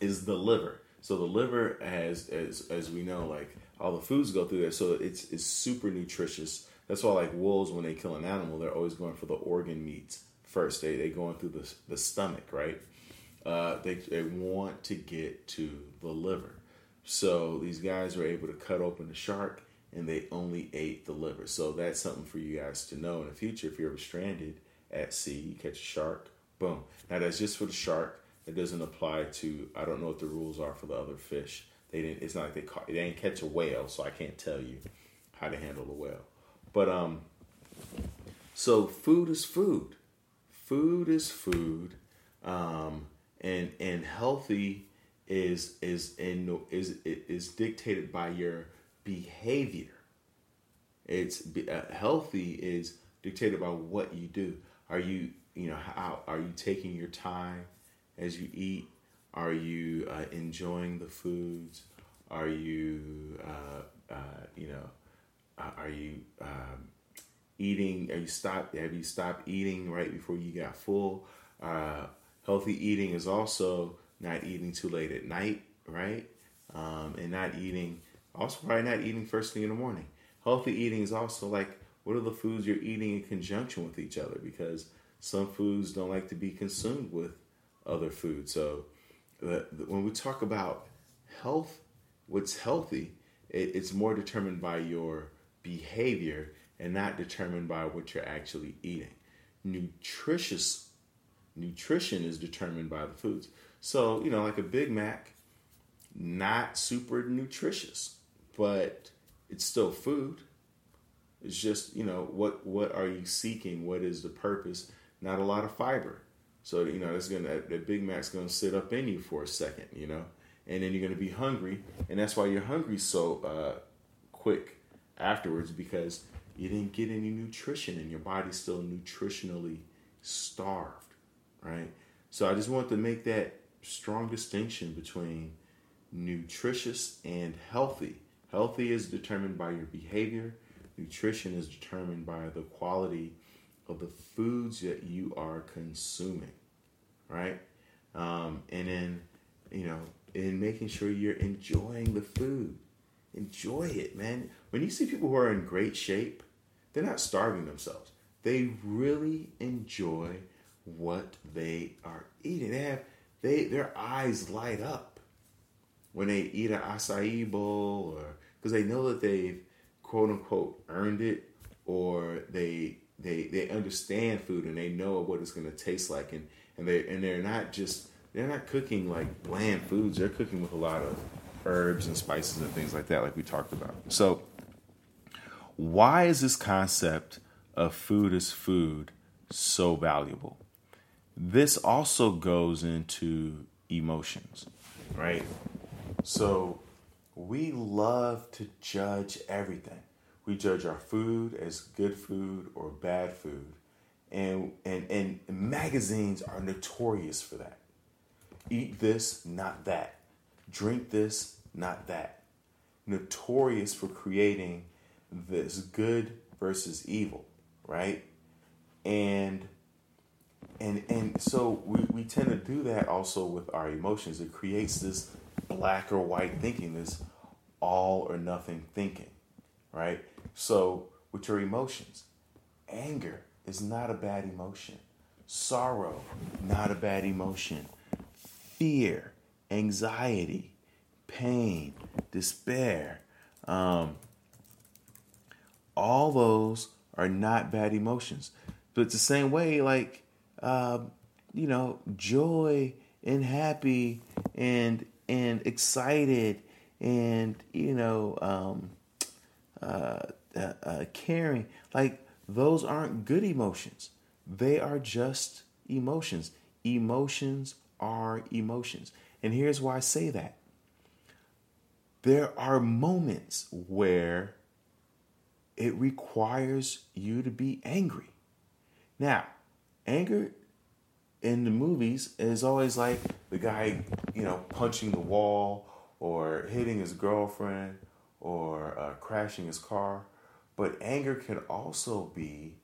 is the liver. So the liver has, as as we know, like all the foods go through there. So it's it's super nutritious. That's why like wolves, when they kill an animal, they're always going for the organ meats first. They they going through the the stomach, right? Uh, they they want to get to the liver. So these guys were able to cut open the shark and they only ate the liver. So that's something for you guys to know in the future. If you're ever stranded at sea, you catch a shark, boom. Now that's just for the shark. It doesn't apply to. I don't know what the rules are for the other fish. They didn't. It's not like they caught. They didn't catch a whale, so I can't tell you how to handle the whale. But um, so food is food. Food is food, um, and and healthy is is in is is dictated by your behavior. It's uh, healthy is dictated by what you do. Are you, you know, how are you taking your time as you eat? Are you uh, enjoying the foods? Are you, uh, uh you know, uh, are you um, eating? Are you stop? Have you stopped eating right before you got full? Uh, healthy eating is also not eating too late at night, right? Um, and not eating also, probably not eating first thing in the morning. Healthy eating is also like what are the foods you're eating in conjunction with each other because some foods don't like to be consumed with other foods. So when we talk about health, what's healthy, it's more determined by your behavior and not determined by what you're actually eating. Nutritious nutrition is determined by the foods. So, you know, like a Big Mac, not super nutritious, but it's still food. It's just, you know, what what are you seeking? What is the purpose? Not a lot of fiber. So, you know, that's gonna that Big Mac's gonna sit up in you for a second, you know, and then you're gonna be hungry, and that's why you're hungry so uh, quick afterwards because you didn't get any nutrition and your body's still nutritionally starved, right? So I just want to make that strong distinction between nutritious and healthy. Healthy is determined by your behavior. Nutrition is determined by the quality of the foods that you are consuming, right? Um, and then, you know, in making sure you're enjoying the food. Enjoy it, man. When you see people who are in great shape, they're not starving themselves. They really enjoy what they are eating. They have they their eyes light up when they eat an acai bowl or because they know that they've quote unquote earned it or they they they understand food and they know what it's going to taste like. And and they and they're not just they're not cooking like bland foods. They're cooking with a lot of herbs and spices and things like that like we talked about. So why is this concept of food as food so valuable? This also goes into emotions right? So we love to judge everything. We judge our food as good food or bad food. And, and, and magazines are notorious for that. Eat this, not that. Drink this, not that. Notorious for creating this good versus evil, right? And and and so we, we tend to do that also with our emotions. It creates this black or white thinking, this all or nothing thinking, right? So, with your emotions, anger is not a bad emotion, sorrow, not a bad emotion, fear, anxiety, pain, despair, um, all those are not bad emotions. But it's the same way, like, uh, you know, joy and happy and and excited and you know um, uh, uh, uh, caring. Like those aren't good emotions. They are just emotions. Emotions are emotions. And here's why i say that. There are moments where it requires you to be angry. Now anger in the movies is always like the guy, you know, punching the wall or hitting his girlfriend or uh, crashing his car. But anger can also be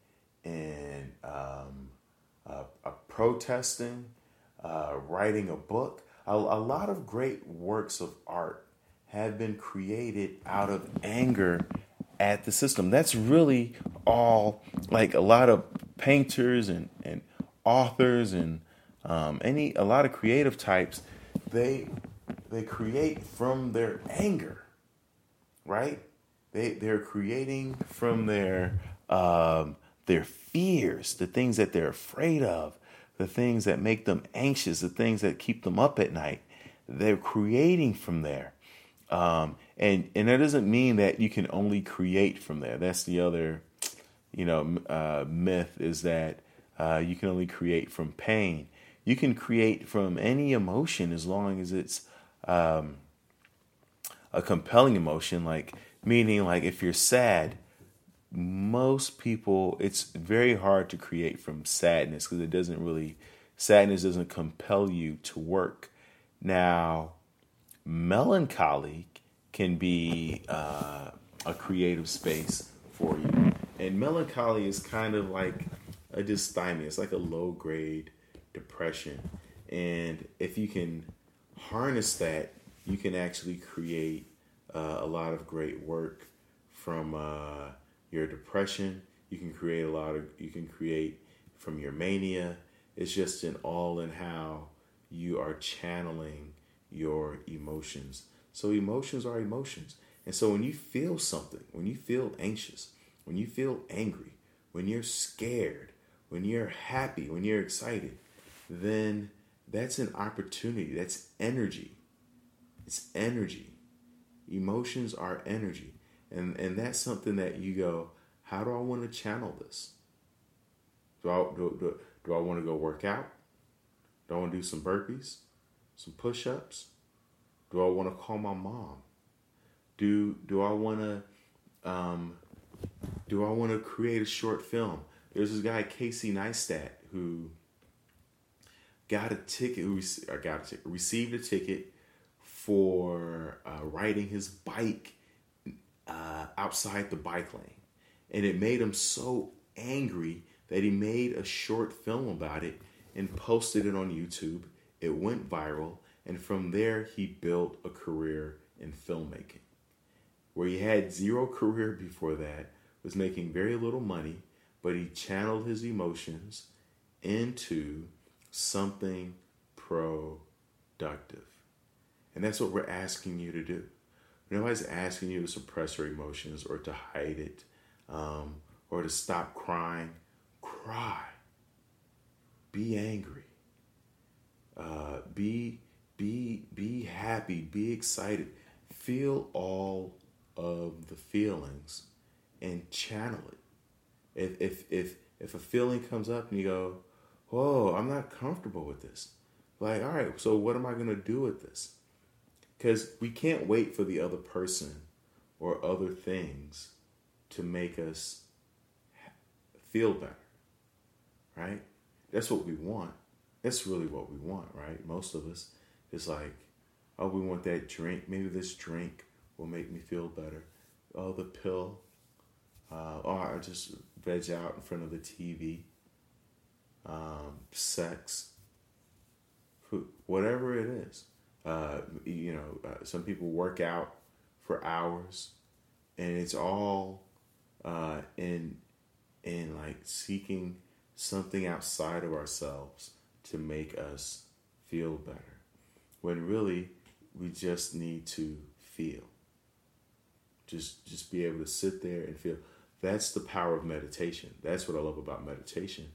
in um, uh, protesting, writing a book. A, a lot of great works of art have been created out of anger at the system. That's really all like a lot of painters and, and authors and um, any a lot of creative types, they they create from their anger, right? They they're creating from their um, their fears, the things that they're afraid of, the things that make them anxious, the things that keep them up at night. They're creating from there. Um, and and that doesn't mean that you can only create from there. That's the other, you know, uh, myth is that uh, you can only create from pain. You can create from any emotion as long as it's um, a compelling emotion, like meaning like if you're sad, most people it's very hard to create from sadness because it doesn't really sadness doesn't compel you to work. Now, melancholy can be uh, a creative space for you, and melancholy is kind of like a dysthymia. It's like a low grade depression. And if you can harness that, you can actually create uh, a lot of great work from uh, your depression. You can create a lot of, you can create from your mania. It's just in all in how you are channeling your emotions. So emotions are emotions. And so when you feel something, when you feel anxious, when you feel angry, when you're scared, when you're happy, when you're excited, then that's an opportunity. That's energy. It's energy. Emotions are energy. And and that's something that you go, how do I want to channel this? Do I do, do, do I want to go work out? Do I want to do some burpees? Some push-ups? Do I want to call my mom? Do do I want to um, do I want to create a short film? There's this guy Casey Neistat who got a ticket. Who got a ticket, received a ticket for uh, riding his bike uh, outside the bike lane, and it made him so angry that he made a short film about it and posted it on YouTube. It went viral, and from there he built a career in filmmaking. Where he had zero career before that, was making very little money, but he channeled his emotions into something productive. And that's what we're asking you to do. Nobody's asking you to suppress your emotions or to hide it um, or to stop crying. Cry. Be angry. Uh, be be be happy. Be excited. Feel all of the feelings and channel it. If if if if a feeling comes up and you go, "Whoa, I'm not comfortable with this," like, all right, so what am I gonna do with this? Because we can't wait for the other person or other things to make us feel better, right? That's what we want. That's really what we want, right? Most of us. It's like, oh, we want that drink. Maybe this drink will make me feel better. Oh, the pill. Uh, or I just veg out in front of the TV. Um, sex. Food, whatever it is. Uh, you know, uh, some people work out for hours, and it's all uh, in in like seeking something outside of ourselves to make us feel better. When really we just need to feel. Just just be able to sit there and feel. That's the power of meditation. That's what I love about meditation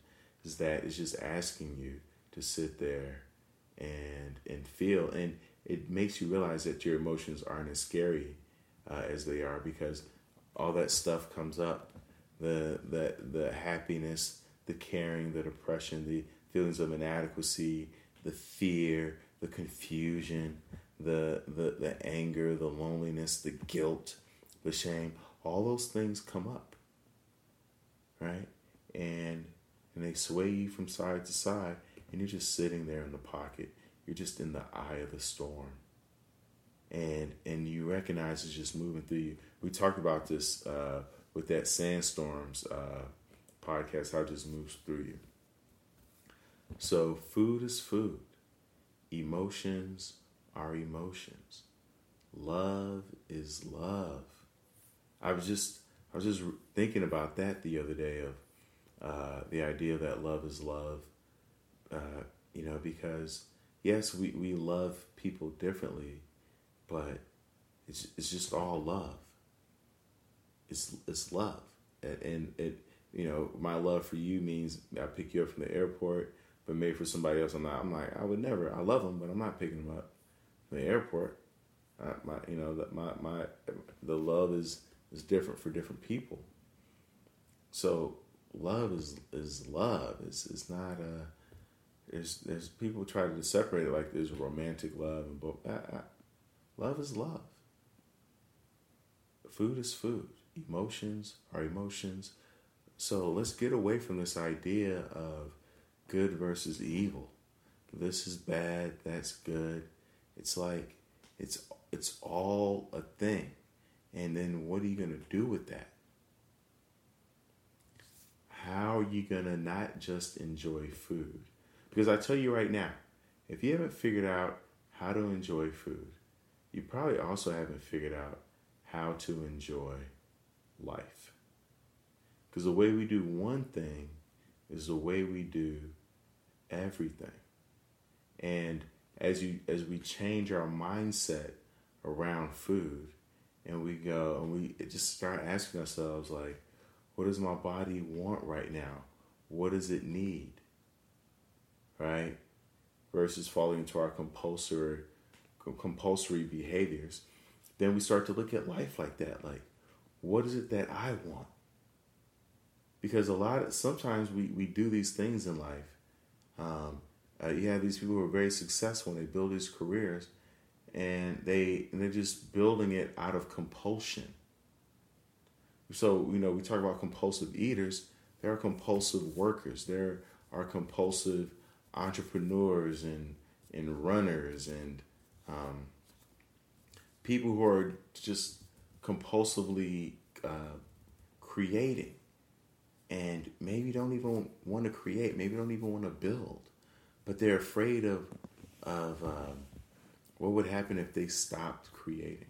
is that it's just asking you to sit there and and feel. And it makes you realize that your emotions aren't as scary uh, as they are because all that stuff comes up. The the the happiness the caring the depression the feelings of inadequacy the fear the confusion the the, the anger the loneliness the guilt the shame all those things come up right? And and they sway you from side to side and you're just sitting there in the pocket. You're just in the eye of the storm. And and you recognize it's just moving through you. We talked about this uh, with that sandstorms uh, podcast how it just moves through you. So food is food. Emotions are emotions. Love is love. I was just i was just thinking about that the other day of uh, the idea that love is love uh, you know because yes, we, we love people differently, but it's it's just all love. It's it's love, and, and it you know my love for you means I pick you up from the airport, but maybe for somebody else I'm not. I'm like I would never. I love them, but I'm not picking them up from the airport. I, my you know my my the love is is different for different people. So love is is love. It's it's not a there's there's people try to separate it like there's romantic love and but I, I, love is love. Food is food. Emotions are emotions. So let's get away from this idea of good versus evil. This is bad. That's good. It's like it's it's all a thing. And then what are you to do with that? How are you going to not just enjoy food? Because I tell you right now, if you haven't figured out how to enjoy food, you probably also haven't figured out how to enjoy life. Because the way we do one thing is the way we do everything. And as you as we change our mindset around food and we go and we just start asking ourselves like what does my body want right now? What does it need? Right? Versus falling into our compulsory compulsory behaviors, then we start to look at life like that. Like, what is it that I want? Because a lot of sometimes we, we do these things in life. Um, uh, you have these people who are very successful and they build these careers and they and they're just building it out of compulsion. So, you know, we talk about compulsive eaters, there are compulsive workers, there are compulsive entrepreneurs and and runners and um, people who are just compulsively uh, creating and maybe don't even want to create, maybe don't even want to build, but they're afraid of of um, what would happen if they stopped creating,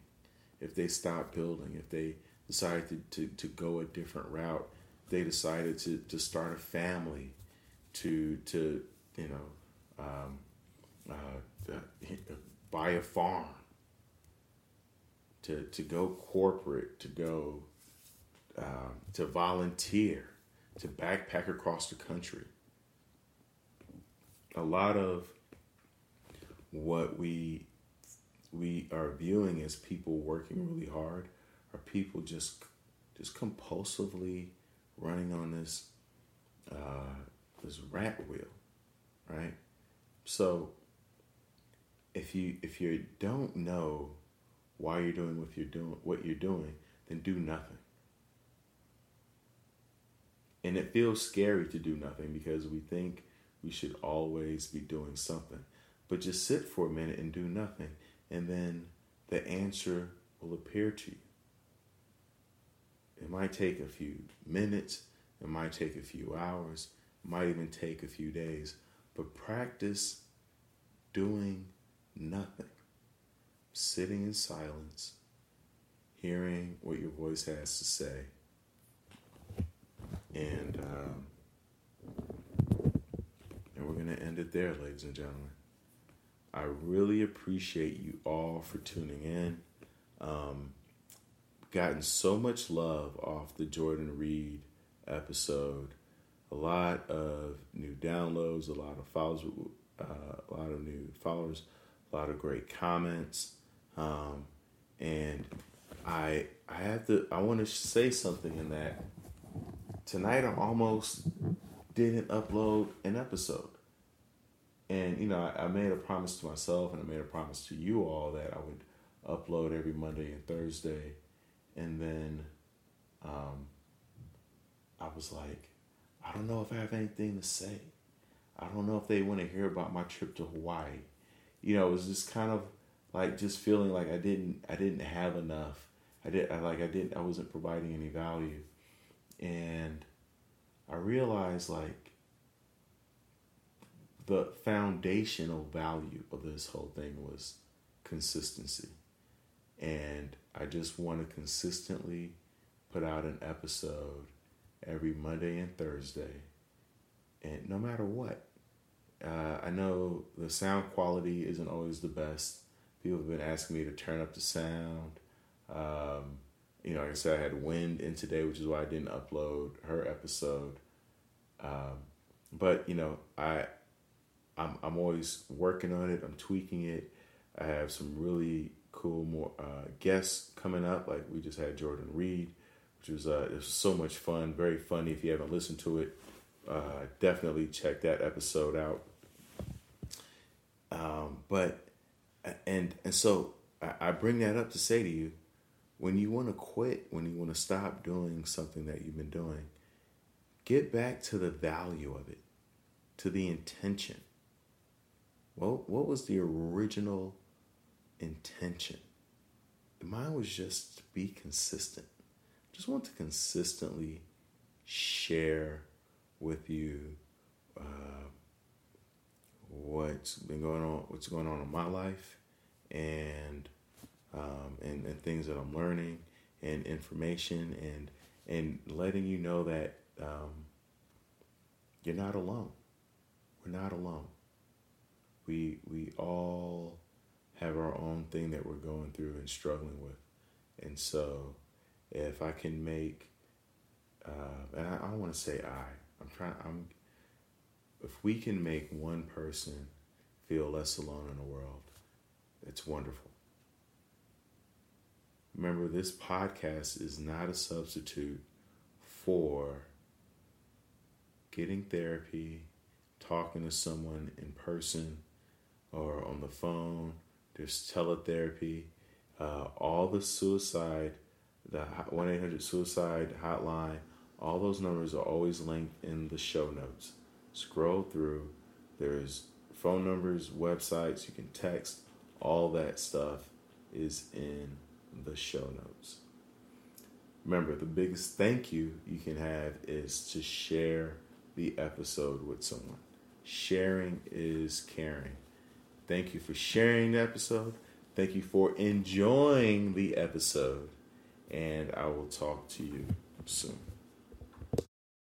if they stopped building, if they decided to, to, to go a different route, they decided to, to start a family, to to you know um, uh, uh, buy a farm, to to go corporate, to go um, to volunteer, to backpack across the country. A lot of what we we are viewing as people working really hard are people just just compulsively running on this uh, this rat wheel, right? So if you if you don't know why you're doing what you're doing what you're doing, then do nothing. And it feels scary to do nothing because we think we should always be doing something. But just sit for a minute and do nothing, and then the answer will appear to you. It might take a few minutes, it might take a few hours, it might even take a few days, but practice doing nothing, sitting in silence, hearing what your voice has to say. And um, and we're gonna end it there, ladies and gentlemen. I really appreciate you all for tuning in. Um, gotten so much love off the Jordan Reed episode. A lot of new downloads, a lot of followers, uh, a lot of new followers, a lot of great comments, um, and I I have to I want to say something in that tonight I almost didn't upload an episode. And you know, I, I, made a promise to myself and I made a promise to you all that I would upload every Monday and Thursday and then um, I was like, I don't know if I have anything to say. I don't know if they want to hear about my trip to Hawaii. You know, it was just kind of like just feeling like I didn't I didn't have enough. I did I like I didn't I wasn't providing any value. And I realized like the foundational value of this whole thing was consistency. And I just want to consistently put out an episode every Monday and Thursday. And no matter what, uh, I know the sound quality isn't always the best. People have been asking me to turn up the sound. Um, you know, like I said, I had wind in today, which is why I didn't upload her episode. Um, but you know, I I'm I'm always working on it. I'm tweaking it. I have some really cool more uh, guests coming up. Like we just had Jordan Reed, which was uh, it was so much fun, very funny. If you haven't listened to it, uh, definitely check that episode out. Um, but and and so I, I bring that up to say to you, when you want to quit, when you want to stop doing something that you've been doing, get back to the value of it, to the intention. Well, what was the original intention. Mine was just to be consistent. Just want to consistently share with you uh, what's been going on, what's going on in my life, and um, and, and things that I'm learning, and information, and and letting you know that um, you're not alone. We're not alone. We we all have our own thing that we're going through and struggling with. And so if I can make uh, and I, I don't want to say I. I'm trying I'm if we can make one person feel less alone in the world, it's wonderful. Remember, this podcast is not a substitute for getting therapy, talking to someone in person or on the phone. There's teletherapy. Uh, all the suicide, the 1 800 suicide hotline, all those numbers are always linked in the show notes. Scroll through. There's phone numbers, websites, you can text. All that stuff is in the show notes. Remember, the biggest thank you you can have is to share the episode with someone. Sharing is caring. Thank you for sharing the episode. Thank you for enjoying the episode. And I will talk to you soon.